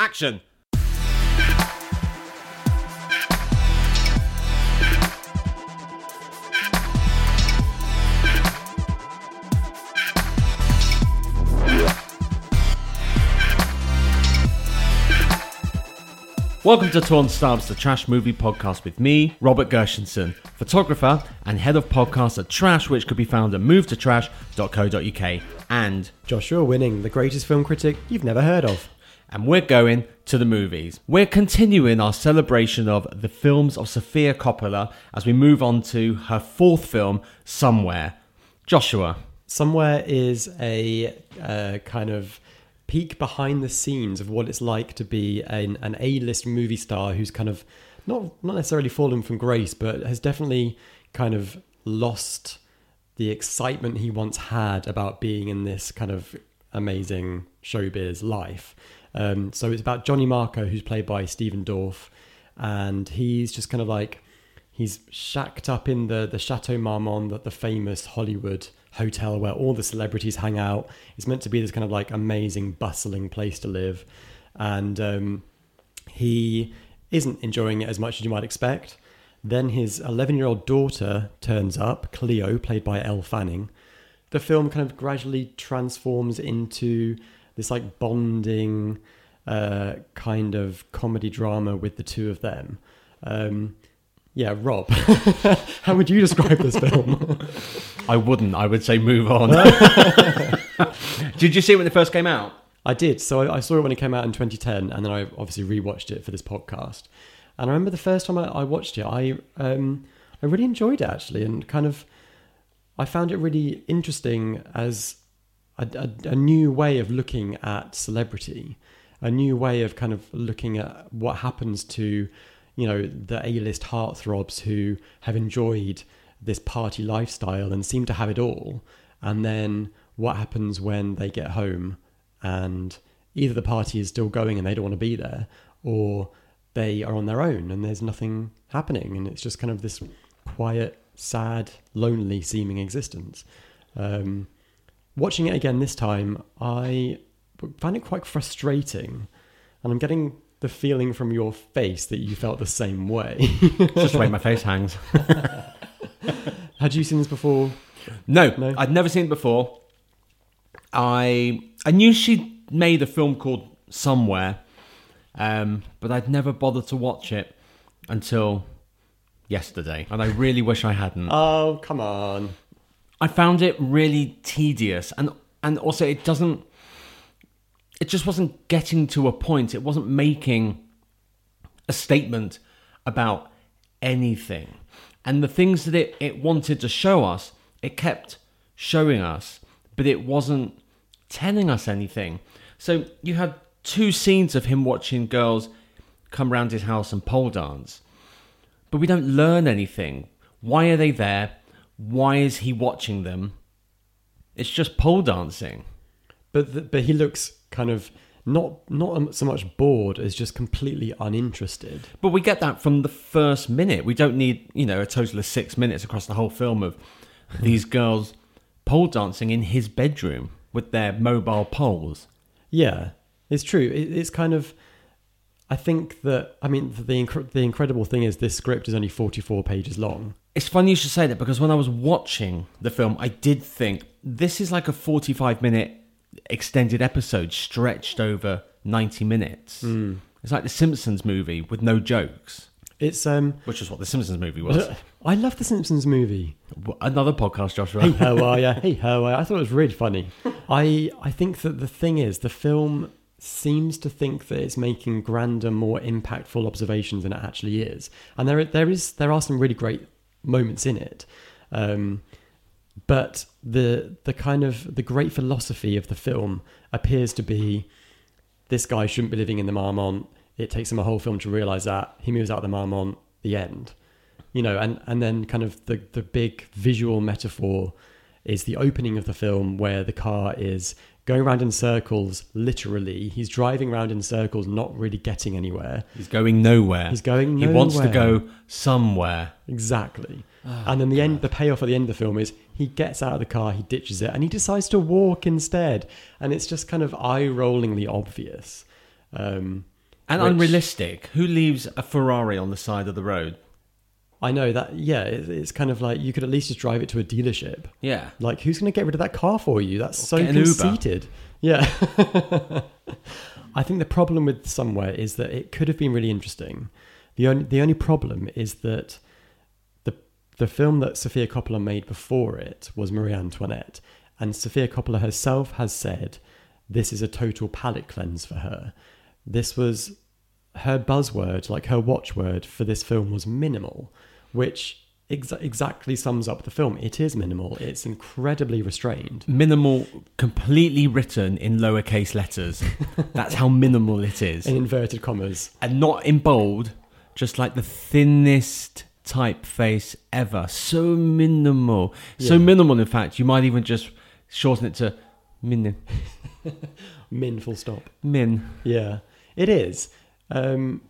Action! Welcome to Torn Stubs, the Trash Movie Podcast with me, Robert Gershenson, photographer and head of podcast at Trash, which could be found at movetotrash.co.uk, and Joshua Winning, the greatest film critic you've never heard of. And we're going to the movies. We're continuing our celebration of the films of Sofia Coppola as we move on to her fourth film, Somewhere. Joshua, Somewhere is a uh, kind of peek behind the scenes of what it's like to be an, an A-list movie star who's kind of not not necessarily fallen from grace, but has definitely kind of lost the excitement he once had about being in this kind of amazing showbiz life. Um, so it's about Johnny Marco, who's played by Stephen Dorff, and he's just kind of like he's shacked up in the the Chateau Marmont, the, the famous Hollywood hotel where all the celebrities hang out. It's meant to be this kind of like amazing, bustling place to live, and um, he isn't enjoying it as much as you might expect. Then his 11 year old daughter turns up, Cleo, played by Elle Fanning. The film kind of gradually transforms into this like bonding uh, kind of comedy drama with the two of them. Um, yeah, Rob, how would you describe this film? I wouldn't. I would say move on. Did you see it when it first came out? I did. So I, I saw it when it came out in 2010, and then I obviously rewatched it for this podcast. And I remember the first time I, I watched it, I um, I really enjoyed it actually, and kind of I found it really interesting as a, a, a new way of looking at celebrity, a new way of kind of looking at what happens to you know the A-list heartthrobs who have enjoyed this party lifestyle and seem to have it all, and then what happens when they get home and either the party is still going and they don't want to be there, or they are on their own and there's nothing happening and it's just kind of this quiet, sad, lonely seeming existence. Um, watching it again this time, I found it quite frustrating, and I'm getting the feeling from your face that you felt the same way. Just the way my face hangs. Had you seen this before? No, No? I'd never seen it before. I I knew she made a film called Somewhere, um, but I'd never bothered to watch it until yesterday, and I really wish I hadn't. Oh, come on. I found it really tedious, and and also it doesn't. It just wasn't getting to a point. It wasn't making a statement about anything, and the things that it it wanted to show us, it kept showing us, but it wasn't telling us anything. So you had two scenes of him watching girls come round his house and pole dance but we don't learn anything. Why are they there? Why is he watching them? It's just pole dancing. But the, but he looks kind of not not so much bored as just completely uninterested. But we get that from the first minute. We don't need, you know, a total of six minutes across the whole film of these girls pole dancing in his bedroom with their mobile poles. Yeah, it's true. It, it's kind of. I think that I mean the the incredible thing is this script is only forty four pages long. It's funny you should say that because when I was watching the film, I did think this is like a 45 minute extended episode stretched over 90 minutes. It's like the Simpsons movie with no jokes, It's um. which is what the Simpsons movie was. I love the Simpsons movie. Another podcast, Joshua. Hey, how are you? Hey, how are you? I thought it was really funny. I I think that the thing is the film seems to think that it's making grander, more impactful observations than it actually is, and there there is there are some really great moments in it. Um, but the the kind of the great philosophy of the film appears to be this guy shouldn't be living in the Marmont. It takes him a whole film to realize that he moves out of the Marmont. The end, you know, and and then kind of the the big visual metaphor is the opening of the film where the car is going around in circles. Literally, he's driving around in circles, not really getting anywhere. He's going nowhere. He's going nowhere. He wants to go somewhere. Exactly. and then the end, the payoff at the end of the film is he gets out of the car, he ditches it, and he decides to walk instead. And it's just kind of eye rollingly obvious. Um, And Which- unrealistic. Who leaves a Ferrari on the side of the road? I know that. Yeah, it, it's kind of like you could at least just drive it to a dealership. Yeah. Like, who's going to get rid of that car for you? That's so get an Uber. conceited. Yeah. I think the problem with Somewhere is that it could have been really interesting. The only the only problem is that the the film that Sofia Coppola made before it was Marie Antoinette, and Sofia Coppola herself has said this is a total palate cleanse for her. This was her buzzword, like her watchword for this film was minimal, which exa- exactly sums up the film. It is minimal. It's incredibly restrained. Minimal, completely written in lowercase letters. That's how minimal it is. In inverted commas. and not in bold, just like the thinnest typeface ever. So minimal. So minimal, in fact, you might even just shorten it to min. Min full stop. Min. Yeah, it is. Um,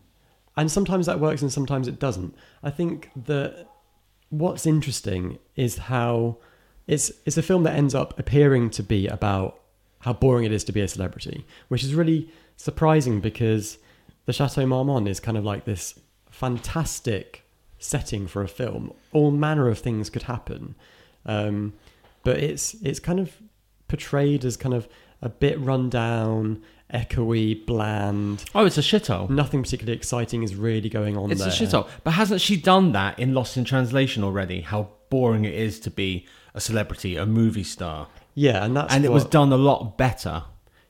and sometimes that works and sometimes it doesn't. I think that what's interesting is how it's it's a film that ends up appearing to be about how boring it is to be a celebrity, which is really surprising because the Chateau Marmont is kind of like this fantastic setting for a film. All manner of things could happen, um, but it's it's kind of portrayed as kind of a bit run down, echoey, bland. Oh, it's a shithole. Nothing particularly exciting is really going on It's there. a shithole. But hasn't she done that in Lost in Translation already? How boring it is to be a celebrity, a movie star. Yeah, and that's and it was what- done a lot better.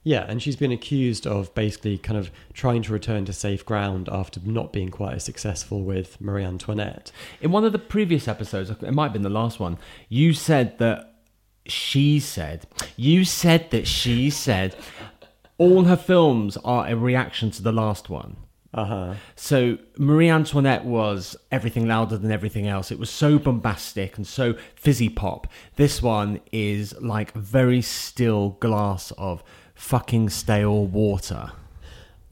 Yeah, and she's been accused of basically kind of trying to return to safe ground after not being quite as successful with Marie Antoinette. In one of the previous episodes, it might have been the last one, you said that she said, you said that she said, all her films are a reaction to the last one. Uh huh. So Marie Antoinette was everything louder than everything else. It was so bombastic and so fizzy pop. This one is like a very still glass of fucking stale water.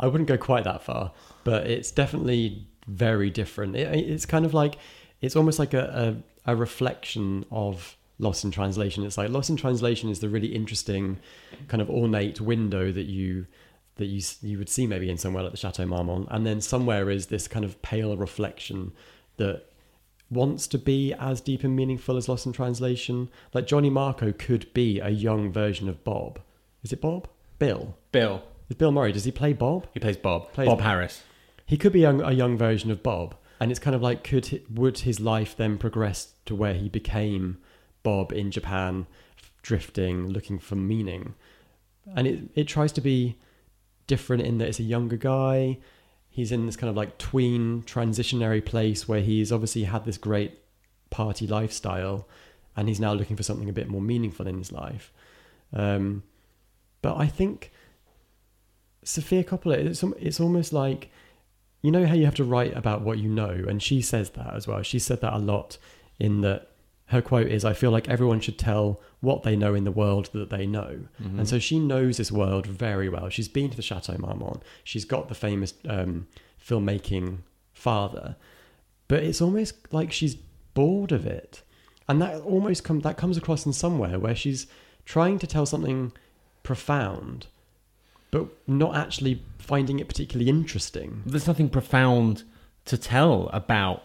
I wouldn't go quite that far, but it's definitely very different. It, it's kind of like it's almost like a, a, a reflection of Lost in Translation. It's like Lost in Translation is the really interesting kind of ornate window that you that you you would see maybe in somewhere like the Chateau Marmont, and then somewhere is this kind of pale reflection that wants to be as deep and meaningful as Lost in Translation. Like Johnny Marco could be a young version of Bob. Is it Bob? Bill. Bill, Is Bill Murray? Does he play Bob? he plays Bob. Plays Bob Bob. Harris. He could be a young, a young version of Bob, and it's kind of like could would his life then progress to where he became Bob in Japan, drifting, looking for meaning, and it it tries to be different in that it's a younger guy. He's in this kind of like tween transitionary place where he's obviously had this great party lifestyle, and he's now looking for something a bit more meaningful in his life. Um, but I think Sofia Coppola, it's, it's almost like, you know how you have to write about what you know, and she says that as well. She said that a lot in that her quote is, I feel like everyone should tell what they know in the world that they know. And so she knows this world very well. She's been to the Chateau Marmont, she's got the famous um, filmmaking father, but it's almost like she's bored of it. And that almost come, that comes across in somewhere where she's trying to tell something profound, but not actually finding it particularly interesting. There's nothing profound to tell about.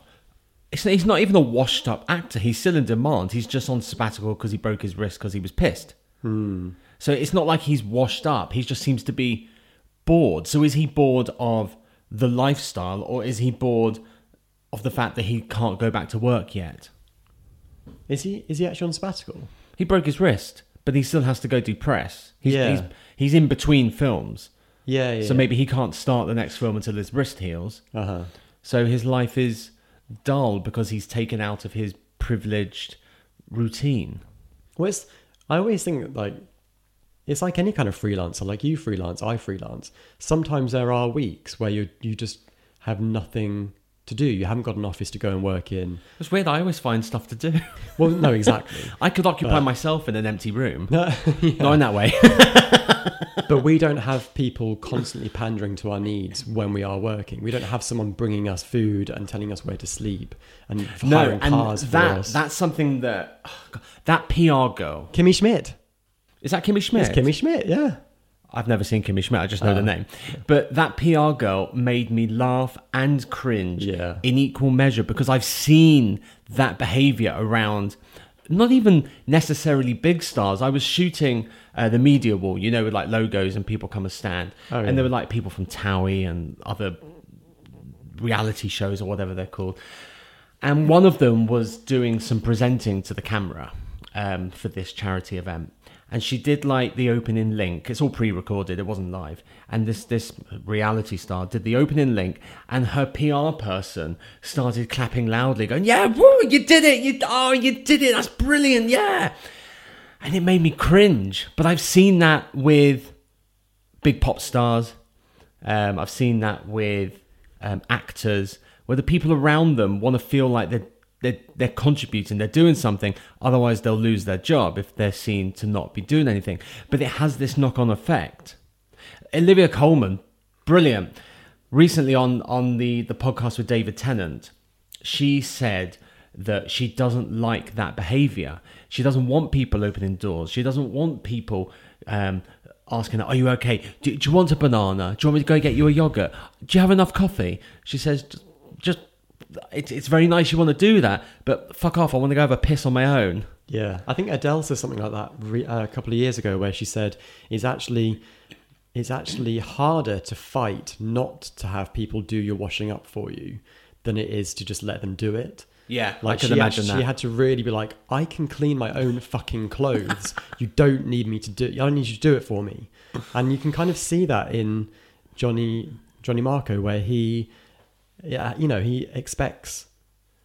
He's not even a washed up actor. He's still in demand. He's just on sabbatical because he broke his wrist because he was pissed. Hmm. So it's not like he's washed up. He just seems to be bored. So is he bored of the lifestyle or is he bored of the fact that he can't go back to work yet? Is he is he actually on sabbatical? He broke his wrist, but he still has to go do press. He's, Yeah. he's, he's in between films. Yeah, yeah. So maybe he can't start the next film until his wrist heals. Uh huh. So his life is dull because he's taken out of his privileged routine. Well, I always think that, like it's like any kind of freelancer. Like you freelance, I freelance. Sometimes there are weeks where you you just have nothing to do. You haven't got an office to go and work in. It's weird. I always find stuff to do. Well, no, exactly. I could occupy But- myself in an empty room. No, Not in that way. but we don't have people constantly pandering to our needs when we are working. We don't have someone bringing us food and telling us where to sleep and no, hiring and cars for that us. that's something that oh God, that PR girl Kimmy Schmidt. is that Kimmy Schmidt. It's Kimmy Schmidt. Yeah. I've never seen Kimmy Schmidt. I just know the Ah. name. But that PR girl made me laugh and cringe Yeah. in equal measure because I've seen that behavior around not even necessarily big stars. I was shooting uh, the media wall, you know, with like logos and people come and stand. Oh, yeah. And there were like people from Towie and other reality shows or whatever they're called. And one of them was doing some presenting to the camera um, for this charity event. And she did like the opening link. It's all pre-recorded; it wasn't live. And this this reality star did the opening link, and her PR person started clapping loudly, going, "Yeah, woo, you did it! You oh, you did it! That's brilliant! Yeah!" And it made me cringe. But I've seen that with big pop stars. Um, I've seen that with um, actors where the people around them want to feel like they're, they're they're contributing, they're doing something. Otherwise, they'll lose their job if they're seen to not be doing anything. But it has this knock-on effect. Olivia Colman, brilliant. Recently on on the the podcast with David Tennant, she said that she doesn't like that behavior. She doesn't want people opening doors. She doesn't want people um, asking, "Are you okay? Do, do you want a banana? Do you want me to go get you a yogurt? Do you have enough coffee?" She says, "Just, it's it's very nice you want to do that, but fuck off. I want to go have a piss on my own." Yeah, I think Adele said something like that re- uh, a couple of years ago, where she said it's actually it's actually harder to fight not to have people do your washing up for you than it is to just let them do it. Yeah, Like I can she, imagine act- that. she had to really be like, I can clean my own fucking clothes. you don't need me to do. I don't need you to do it for me. And you can kind of see that in Johnny Johnny Marco, where he, yeah, you know, he expects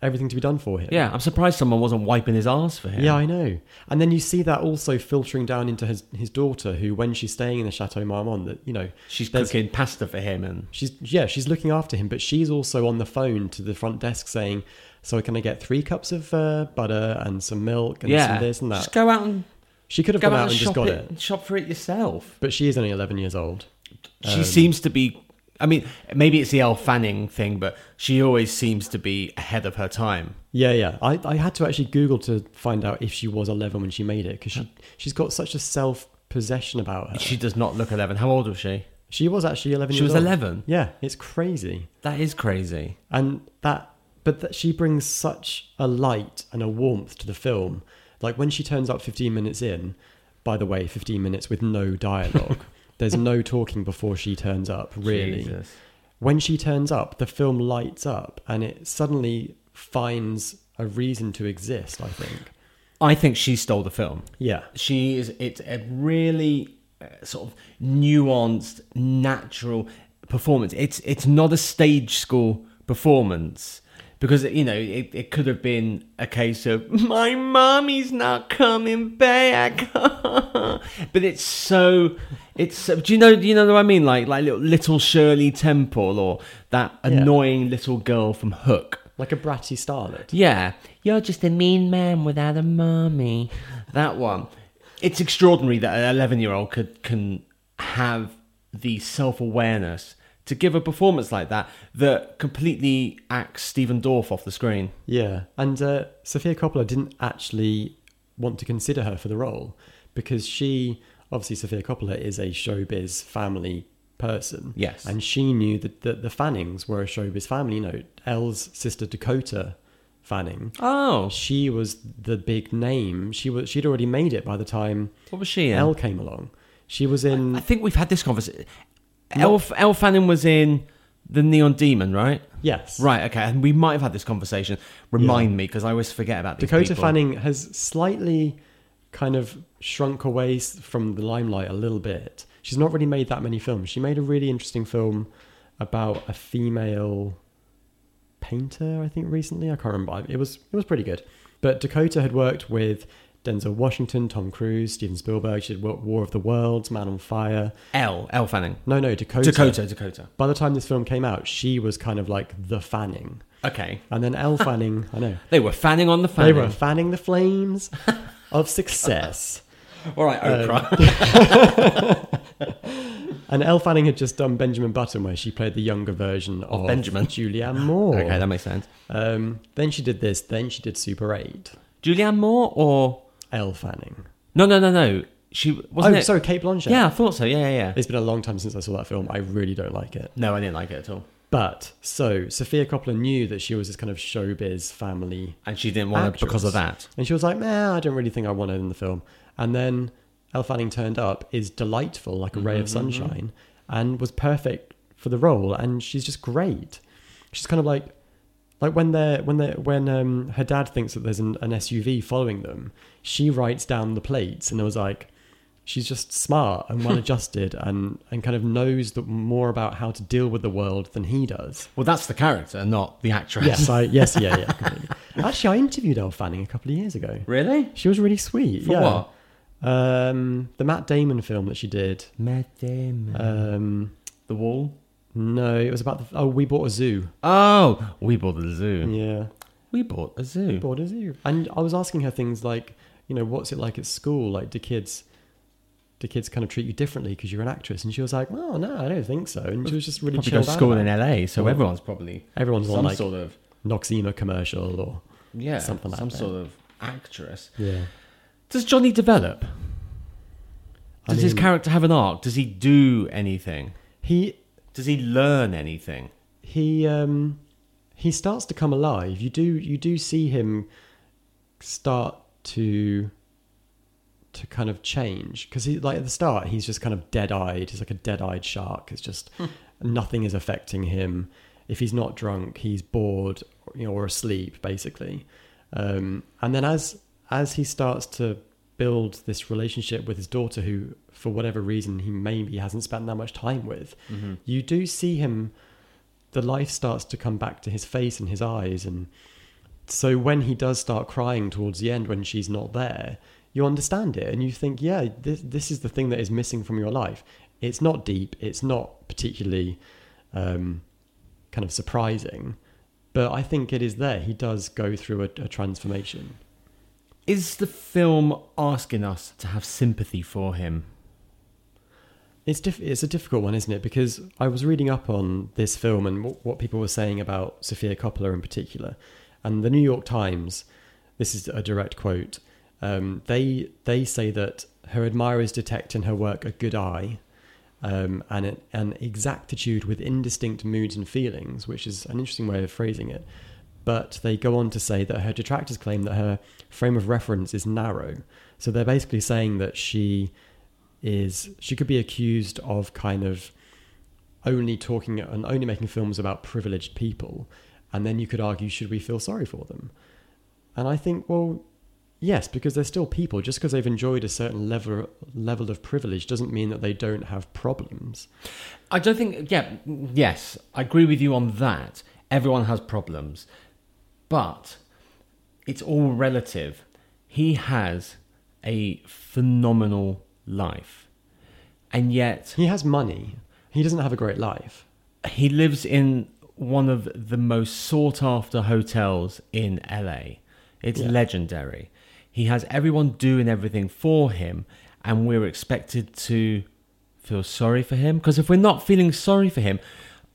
everything to be done for him. yeah, I'm surprised someone wasn't wiping his ass for him. Yeah, I know. And then you see that also filtering down into his his daughter, who when she's staying in the Chateau Marmont, that you know she's there's- cooking pasta for him, and She's yeah, she's looking after him, but she's also on the phone to the front desk saying, "So can I get three cups of uh, butter and some milk and yeah, some this and that?" just go out and she could have go gone out and just got it, shop for it yourself. but she is only eleven years old. She Um, seems to be. I mean, maybe it's the Elle Fanning thing, but she always seems to be ahead of her time. Yeah, yeah. I, I had to actually Google to find out if she was eleven when she made it because she she's got such a self possession about her. She does not look 11. How old was she? She was actually eleven. She years was old. 11. Yeah, it's crazy. That is crazy. and that but that she brings such a light and a warmth to the film like when she turns up 15 minutes in by the way 15 minutes with no dialogue there's no talking before she turns up really Jesus. when she turns up the film lights up and it suddenly finds a reason to exist i think I think she stole the film. yeah She is. It's a really uh, sort of nuanced, natural performance. It's it's not a stage school performance because you know it, it could have been a case of my mommy's not coming back, but it's so. It's so, do you know do you know what I mean like like little, little Shirley Temple or that Yeah. annoying little girl from Hook. like a bratty starlet Yeah, you're just a mean man without a mommy. That one. It's extraordinary that an 11 year old could can have the self awareness to give a performance like that that completely acts Stephen Dorff off the screen. Yeah, and uh, Sofia Coppola didn't actually want to consider her for the role because she, obviously, Sofia Coppola is a showbiz family person. Yes. and she knew that the, the Fannings were a showbiz family. You know, Elle's sister Dakota Fanning. Oh, She was the big name. She was. She'd already made it by the time what was she in? Elle came along. She was in. I think we've had this conversation. Elle, Elle Fanning was in The Neon Demon, right? yes, Right, okay. And we might have had this conversation. Remind me, because I always forget about these Dakota people. Fanning has slightly kind of shrunk away from the limelight a little bit. She's not really made that many films. She made a really interesting film about a female painter, I think, recently. I can't remember. It was it was pretty good. But Dakota had worked with Denzel Washington, Tom Cruise, Steven Spielberg. She did Wa- War of the Worlds, Man on Fire. Elle, Elle Fanning. No, no, Dakota. Dakota, Dakota. By the time this film came out, she was kind of like the Fanning. Okay. And then Elle Fanning, I know. They were fanning on the They were fanning the flames of success. All right, Um, Oprah. And Elle Fanning had just done Benjamin Button, where she played the younger version of, Benjamin. Julianne Moore. okay, that makes sense. um, then she did this. Then she did Super 8. Julianne Moore or Elle Fanning. no, no, no, no. she wasn't oh, it? sorry, Cate Blanchett. Yeah, I thought so. Yeah, yeah, yeah. It's been a long time since I saw that film. I really don't like it. No, I didn't like it at all. But so Sofia Coppola knew that she was this kind of showbiz family, And she didn't want it because of that. and she was like, "Nah, I don't really think I want it in the film." And then Elle Fanning turned up, is delightful, like a ray of Mhm, mhm. sunshine, and was perfect for the role. And she's just great. She's kind of like, like when they're when they when um, her dad thinks that there's an, an SUV following them, she writes down the plates, and it was like. She's just smart and well adjusted and, and kind of knows the, more about how to deal with the world than he does. Well, that's the character, not the actress. Yes, I yes, yeah, yeah. Completely. Actually, I interviewed Elle Fanning a couple of years ago. Really? She was really sweet. For yeah. what? Um, the Matt Damon film that she did. Matt Damon. Um, the Wall. No, it was about the. Oh, we bought a zoo. Oh, we bought the zoo. Yeah, We bought a zoo. We bought a zoo. And I was asking her things like, you know, what's it like at school? Like, do kids, do kids kind of treat you differently because you're an actress? And she was like, oh no, I don't think so. And she was just really Probably go chilled to out school in. LA, so Well, everyone's probably Everyone's on some like sort of Noxzema commercial or yeah, something like some that. sort of actress. yeah. Does Johnny develop? I Does his character have an arc? Does he do anything? He Does he learn anything? he um he starts to come alive. You do you do see him start to to kind of change. Because he like at the start he's just kind of dead-eyed. He's like a dead-eyed shark. It's just nothing is affecting him. If he's not drunk he's bored you know or asleep basically. Um and then as as he starts to build this relationship with his daughter who for whatever reason he maybe hasn't spent that much time with Mm-hmm. you do see him the life starts to come back to his face and his eyes and so when he does start crying towards the end when she's not there you understand it and you think yeah this, this is the thing that is missing from your life. It's not deep it's not particularly um, kind of surprising but i think it is there. He does go through a, a transformation Is the film asking us to have sympathy for him? It's diff- it's a difficult one, isn't it? Because I was reading up on this film and w- what people were saying about Sofia Coppola in particular, and the New York Times. This is a direct quote. Um, they they say that her admirers detect in her work a good eye, um, and an, an exactitude with indistinct moods and feelings, which is an interesting way of phrasing it. But they go on to say that her detractors claim that her frame of reference is narrow. So they're basically saying that she is she could be accused of kind of only talking and only making films about privileged people and then you could argue should we feel sorry for them and i think well yes because they're still people just because they've enjoyed a certain level level of privilege doesn't mean that they don't have problems I don't think. Yeah, yes, I agree with you on that. Everyone has problems, but it's all relative. He has a phenomenal life, and yet he has money he doesn't have a great life he lives in one of the most sought after hotels in LA. It's Yeah. legendary. He has everyone doing everything for him, and we're expected to feel sorry for him. Because if we're not feeling sorry for him,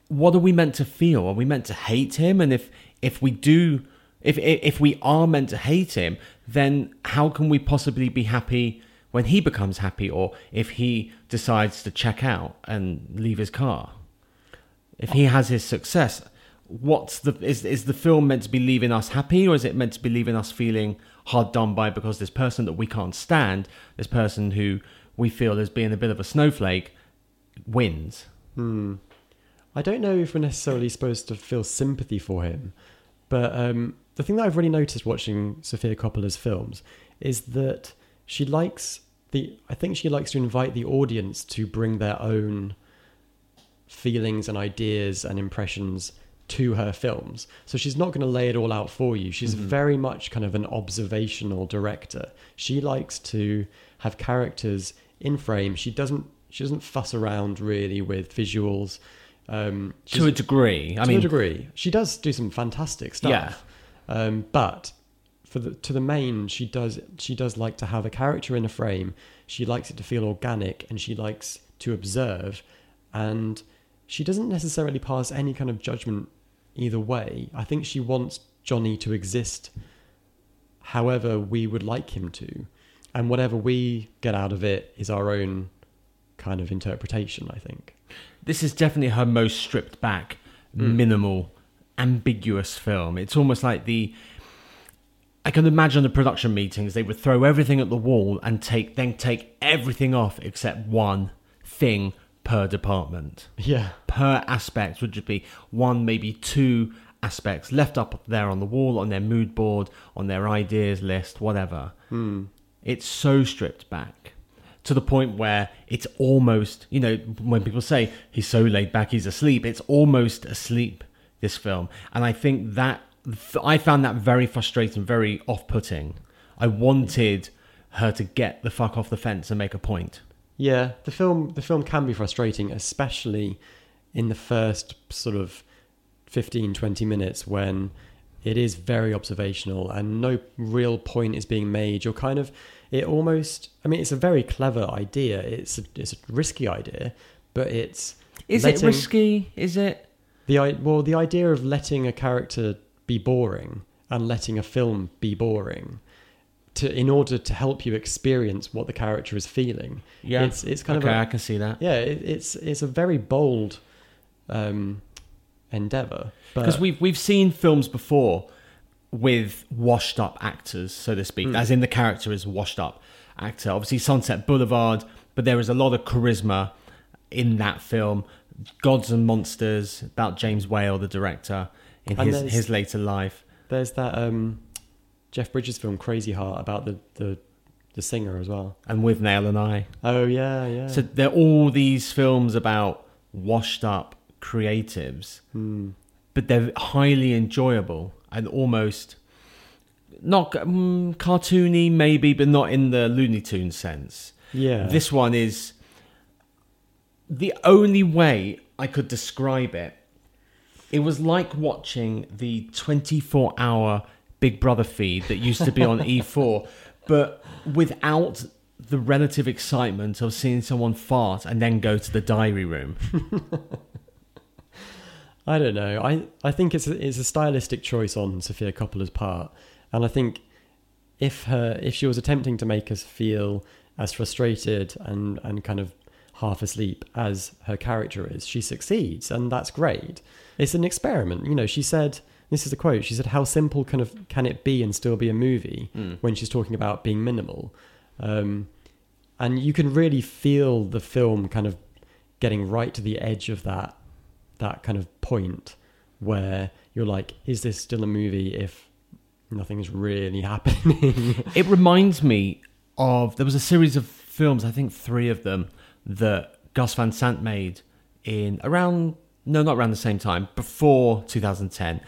what are we meant to feel? Are we meant to hate him? And if if we do, if if we are meant to hate him, then how can we possibly be happy when he becomes happy, or if he decides to check out and leave his car? if he has his success, what's the is is the film meant to be leaving us happy, or is it meant to be leaving us feeling hard done by because this person that we can't stand, this person who we feel is being a bit of a snowflake, wins? Hmm. I don't know if we're necessarily supposed to feel sympathy for him, but um, the thing that I've really noticed watching Sofia Coppola's films is that she likes the. I think she likes to invite the audience to bring their own feelings and ideas and impressions to her films. So she's not going to lay it all out for you. She's Mhm. very much kind of an observational director. She likes to have characters in frame. She doesn't. She doesn't fuss around really with visuals. Um, To a degree, I to mean, a degree, she does do some fantastic stuff. Um, but for the to the main, she does she does like to have a character in a frame. She likes it to feel organic, and she likes to observe, and she doesn't necessarily pass any kind of judgment either way. I think she wants Johnny to exist, however we would like him to, and whatever we get out of it is our own kind of interpretation. I think. This is definitely her most stripped back, Mm. minimal, ambiguous film. It's almost like the. I can imagine the production meetings. They would throw everything at the wall and take then take everything off except one thing per department. Yeah. Per aspect would just be one, maybe two aspects left up there on the wall, on their mood board, on their ideas list, whatever. It's so stripped back to the point where it's almost, you know, when people say he's so laid back, he's asleep, it's almost asleep, this film. And I think that, I found that very frustrating, very off putting. I wanted her to get the fuck off the fence and make a point. Yeah, the film the film can be frustrating, especially in the first sort of 15 20 minutes when it is very observational and no real point is being made. You're kind of it almost I mean it's a very clever idea. It's a, it's a risky idea, but it's Is it risky? Is it? the well the idea of letting a character be boring and letting a film be boring to in order to help you experience what the character is feeling. Yeah. It's it's kind okay, of—I can see that. yeah, it, it's it's a very bold um, endeavor. because we've we've seen films before with washed up actors, so to speak, as in the character is a washed up actor. Obviously, Sunset Boulevard, but there is a lot of charisma in that film. Gods and Monsters about James Whale, the director, in And his his later life. there's that um, Jeff Bridges film Crazy Heart about the, the the singer as well. And Withnail and I, Oh yeah, yeah. so they're all these films about washed up creatives, Hmm. but they're highly enjoyable and almost not um, cartoony, maybe, but not in the Looney Tunes sense. yeah. This one is the only way I could describe it. It was like watching the 24 hour Big Brother feed that used to be on E4, but without the relative excitement of seeing someone fart and then go to the diary room. I don't know. I, I think it's a, it's a stylistic choice on Sofia Coppola's part, and I think if her if she was attempting to make us feel as frustrated and and kind of half asleep as her character is, she succeeds, and that's great. It's an experiment, you know. She said this is a quote. She said, "How simple kind of can it be and still be a movie?" When she's talking about being minimal, um, and you can really feel the film kind of getting right to the edge of that that kind of point where you're like, is this still a movie if nothing's really happening? It reminds me of there was a series of films, I think three of them, that Gus Van Sant made in around no, not around the same time, before 2010.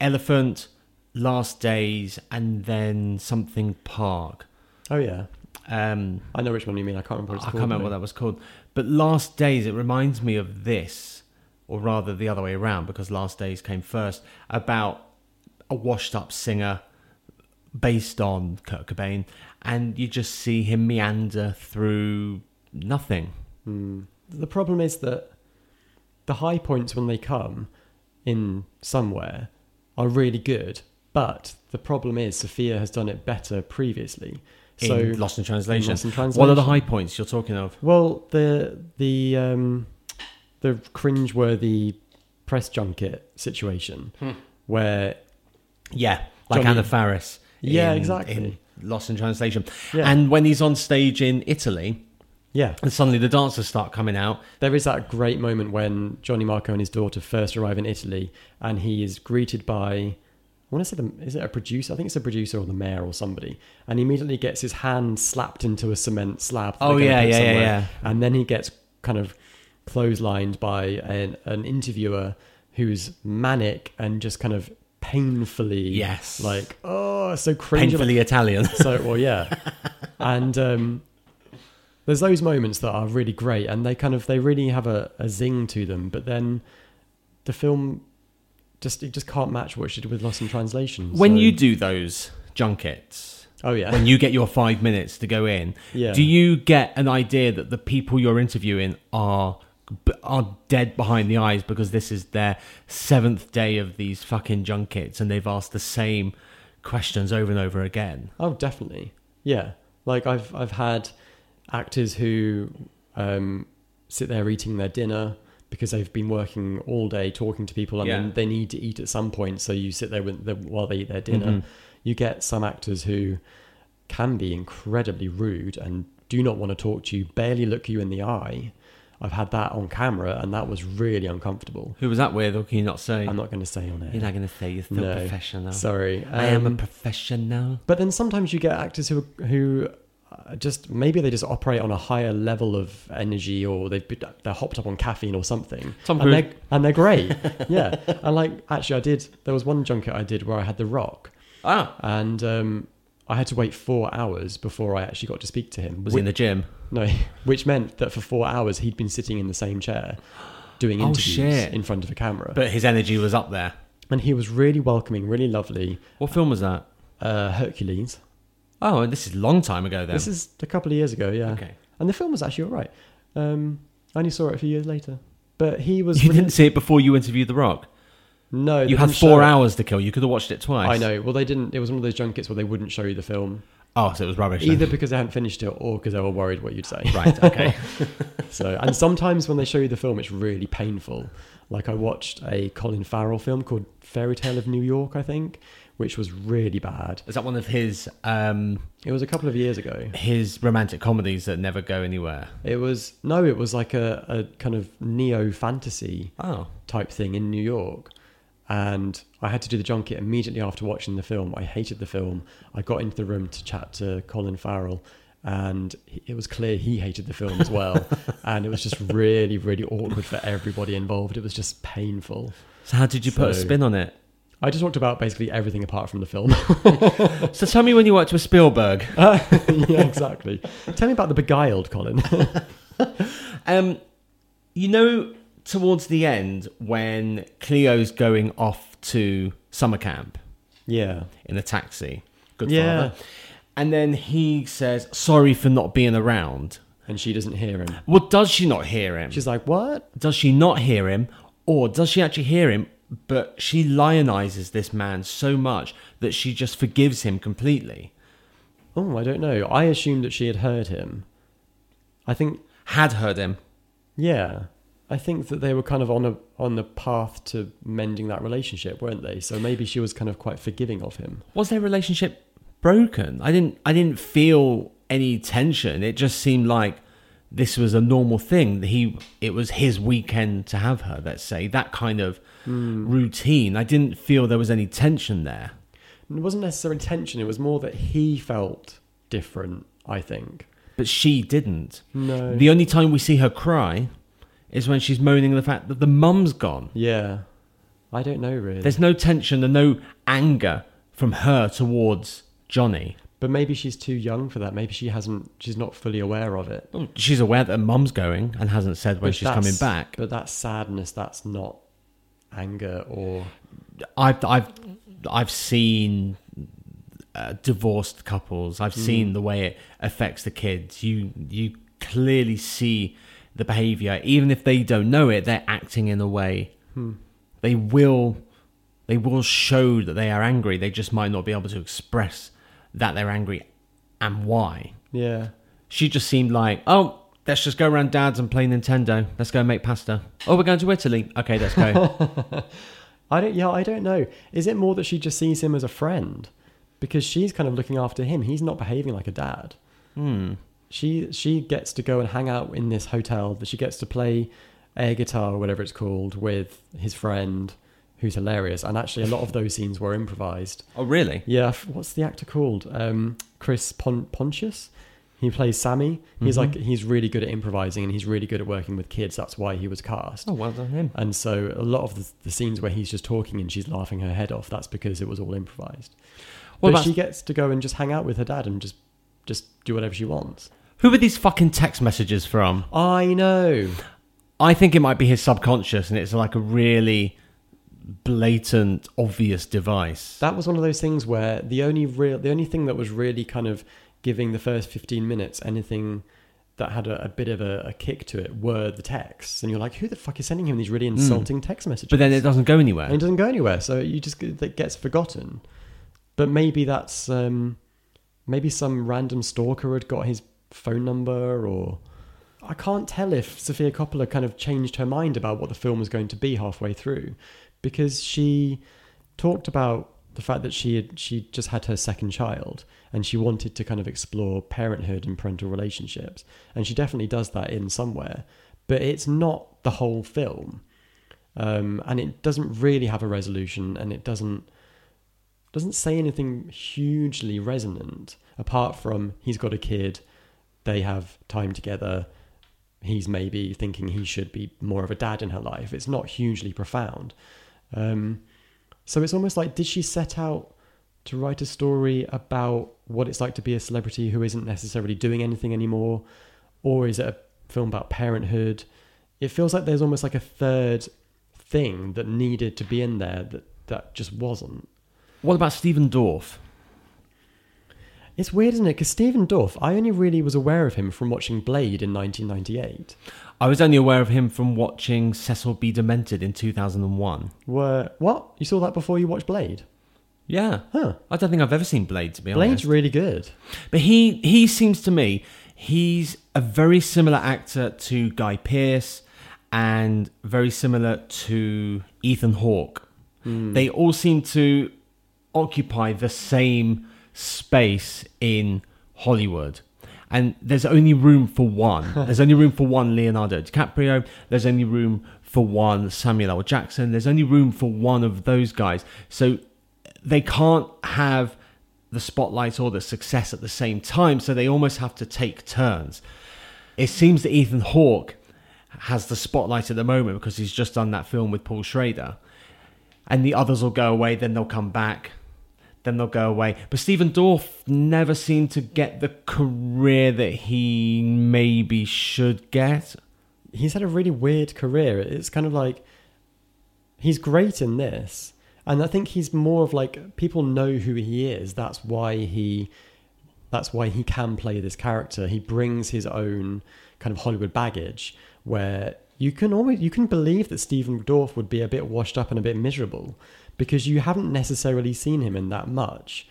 Elephant, Last Days, and then something Park. oh yeah, Um, I know which one you mean. I can't remember. What it's I can't remember what that was called. But Last Days, it reminds me of this, or rather the other way around, because Last Days came first, about a washed up singer based on Kurt Cobain, and you just see him meander through nothing. Hmm. The problem is that the high points when they come in somewhere are really good, but the problem is Sofia has done it better previously. So in Lost in Translation. Lost in Translation. What are the high points you're talking of? Well, the the um, the cringeworthy press junket situation hmm. where Yeah, like Johnny- Anna Faris. Yeah, in- exactly. in Lost in Translation. Yeah. And when he's on stage in Italy, yeah, and suddenly the dancers start coming out, there is that great moment when Johnny Marco and his daughter first arrive in Italy, and he is greeted by I want to say the, is it a producer? I think it's a producer or the mayor or somebody, and he immediately gets his hand slapped into a cement slab. Oh, yeah, yeah, yeah, yeah. And then he gets kind of clotheslined by an, an interviewer who's manic and just kind of painfully Yes. like oh so cringe painfully Italian. so well yeah and um there's those moments that are really great and they kind of they really have a, a zing to them but then the film just it just can't match what she did with lost in translation when so- you do those junkets, oh yeah when you get your five minutes to go in, Yeah. do you get an idea that the people you're interviewing are are dead behind the eyes because this is their seventh day of these fucking junkets and they've asked the same questions over and over again? oh definitely yeah Like I've I've had actors who um, sit there eating their dinner because they've been working all day talking to people and Yeah. then they need to eat at some point. So you sit there while they eat their dinner. Mhm. You get some actors who can be incredibly rude and do not want to talk to you, barely look you in the eye. I've had that on camera, and that was really uncomfortable. Who was that with, or can you not say? I'm not going to say on it. You're not going to say you're still No. professional. Sorry, I am a Um, professional. But then sometimes you get actors who who uh, just maybe they just operate on a higher level of energy, or they've been, they're hopped up on caffeine or something, Tom and they're and they're great. yeah, and like actually, I did. There was one junket I did where I had The Rock, Ah, and um, I had to wait four hours before I actually got to speak to him. was he in the gym? No, which meant that for four hours he'd been sitting in the same chair doing Oh, interviews shit. in front of a camera. But his energy was up there. and he was really welcoming, really lovely. What film was that? Uh, Hercules. Oh, this is a long time ago then. This is a couple of years ago, yeah. okay. And the film was actually all right. Um, I only saw it a few years later. But he was. You really- didn't see it before you interviewed The Rock. No, You had four hours to kill. You could have watched it twice. I know. Well, they didn't. It was one of those junkets where they wouldn't show you the film, Oh, so it was rubbish. then. either because they hadn't finished it or because they were worried what you'd say. Right. Okay. So, and sometimes when they show you the film, it's really painful. Like I watched a Colin Farrell film called Fairy Tale of New York, I think, which was really bad. is that one of his um It was a couple of years ago. his romantic comedies that never go anywhere? It was no, it was like a, a kind of neo fantasy Oh. type thing in New York. And I had to do the junket immediately after watching the film. I hated the film. I got into the room to chat to Colin Farrell, and it was clear he hated the film as well. and it was just really, really awkward for everybody involved. It was just painful. So how did you put a spin on it? I just talked about basically everything apart from the film. So tell me when you worked with Spielberg. yeah, exactly. Tell me about the beguiled, Colin. Um, you know, towards the end when Cleo's going off to summer camp yeah. in a taxi, good Yeah. father, and then he says, "Sorry for not being around." And she doesn't hear him. Well, does she not hear him? She's like, what? does she not hear him, or does she actually hear him? But she lionizes this man so much that she just forgives him completely. Oh, I don't know. I assumed that she had heard him. I think Had heard him. Yeah, I think that they were kind of on a on the path to mending that relationship, weren't they? So maybe she was kind of quite forgiving of him. was their relationship broken i didn't i didn't feel any tension it just seemed like this was a normal thing he it was his weekend to have her let's say that kind of hmm. routine i didn't feel there was any tension there It wasn't necessarily tension; it was more that he felt different. I think. but she didn't No. the only time we see her cry is when she's moaning the fact that the mum's gone yeah, I don't know really. there's no tension and no anger from her towards johnny but maybe she's too young for that. Maybe she hasn't. She's not fully aware of it. She's aware that her mum's going and hasn't said when But she's coming back But that's sadness. That's not anger or I've I've I've seen uh, divorced couples. I've seen the way it affects the kids. You you clearly see the behavior, even if they don't know it. They're acting in a way. They will they will show that they are angry. They just might not be able to express that they're angry and why. yeah. She just seemed like, oh, let's just go around dad's and play Nintendo. Let's go make pasta. Oh, we're going to Italy. Okay, let's go. I don't. Yeah, I don't know. Is it more that she just sees him as a friend because she's kind of looking after him? He's not behaving like a dad. hmm. She she gets to go and hang out in this hotel. That she gets to play air guitar or whatever it's called with his friend, who's hilarious. And actually, a lot of those scenes were improvised. Oh, really? Yeah, what's the actor called? Um, Chris Pon- Pontius. He plays Sammy. He's Mhm. like he's really good at improvising and he's really good at working with kids. That's why he was cast. Oh, well done him. And so a lot of the, the scenes where he's just talking and she's laughing her head off, that's because it was all improvised. What but she gets to go and just hang out with her dad and just just do whatever she wants. Who are these fucking text messages from? I know. I think it might be his subconscious, and it's like a really blatant, obvious device. That was one of those things where the only real the only thing that was really kind of giving the first 15 minutes anything that had a, a bit of a, a kick to it were the texts. And you're like, who the fuck is sending him these really insulting text messages? Hmm. but then it doesn't go and anywhere. it doesn't go anywhere. So you just it gets forgotten. But maybe that's um, maybe some random stalker had got his phone number or? I can't tell if Sofia Coppola kind of changed her mind about what the film was going to be halfway through because she talked about the fact that she had she just had her second child and she wanted to kind of explore parenthood and parental relationships and she definitely does that in somewhere but it's not the whole film. Um, and it doesn't really have a resolution and it doesn't doesn't say anything hugely resonant apart from he's got a kid they have time together he's maybe thinking he should be more of a dad in her life. It's not hugely profound. Um, so it's almost like did she set out to write a story about what it's like to be a celebrity who isn't necessarily doing anything anymore? Or is it a film about parenthood? It feels like there's almost like a third thing that needed to be in there that that just wasn't. What about Stephen Dorff? It's weird, isn't it? Because Stephen Dorff, I only really was aware of him from watching Blade in 1998. I was only aware of him from watching Cecil B. Demented in 2001. Were what? You saw that before you watched Blade? Yeah. Huh? I don't think I've ever seen Blade, to be Blade's honest. Blade's really good. But he he seems to me he's a very similar actor to Guy Pearce and very similar to Ethan Hawke. Hmm. They all seem to occupy the same space in Hollywood. And there's only room for one. there's only room for one Leonardo DiCaprio. There's only room for one Samuel L. Jackson. There's only room for one of those guys. So they can't have the spotlight or the success at the same time, so they almost have to take turns. It seems that Ethan Hawke has the spotlight at the moment because he's just done that film with Paul Schrader, and the others will go away, then they'll come back, then they'll go away. But Stephen Dorff never seemed to get the career that he maybe should get. He's had a really weird career. It's kind of like he's great in this, and I think he's more of like people know who he is. That's why he that's why he can play this character. He brings his own kind of Hollywood baggage where you can always you can believe that Stephen Dorff would be a bit washed up and a bit miserable because you haven't necessarily seen him in that much.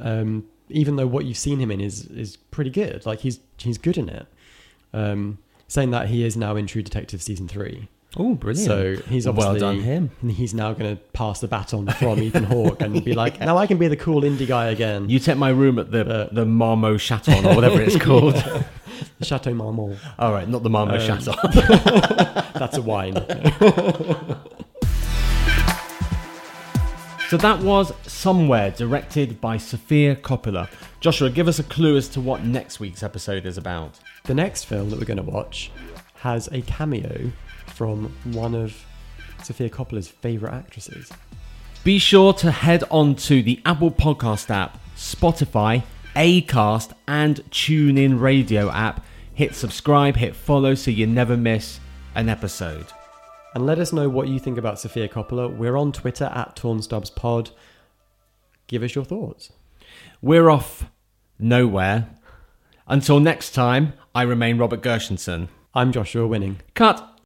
Um, even though what you've seen him in is is pretty good. Like he's he's good in it. Um, saying that he is now in True Detective season three. Oh, brilliant! So he's well obviously done him. He's now going to pass the baton from Ethan Hawke and be like, now I can be the cool indie guy again. You take my room at the But- the Marmot Chaton or whatever it's called. The Chateau Marmont. All right, not the Marmot Um, Chaton. That's a wine. So that was Somewhere, directed by Sofia Coppola. Joshua, give us a clue as to what next week's episode is about. the next film that we're going to watch has a cameo from one of Sofia Coppola's favourite actresses. Be sure to head on to the Apple Podcast app, Spotify, Acast, and TuneIn Radio app. Hit subscribe, hit follow so you never miss an episode. And let us know what you think about Sofia Coppola. We're on Twitter at TornStubsPod. Give us your thoughts. We're off nowhere. Until next time, I remain Robert Gershenson. I'm Joshua Winning. Cut.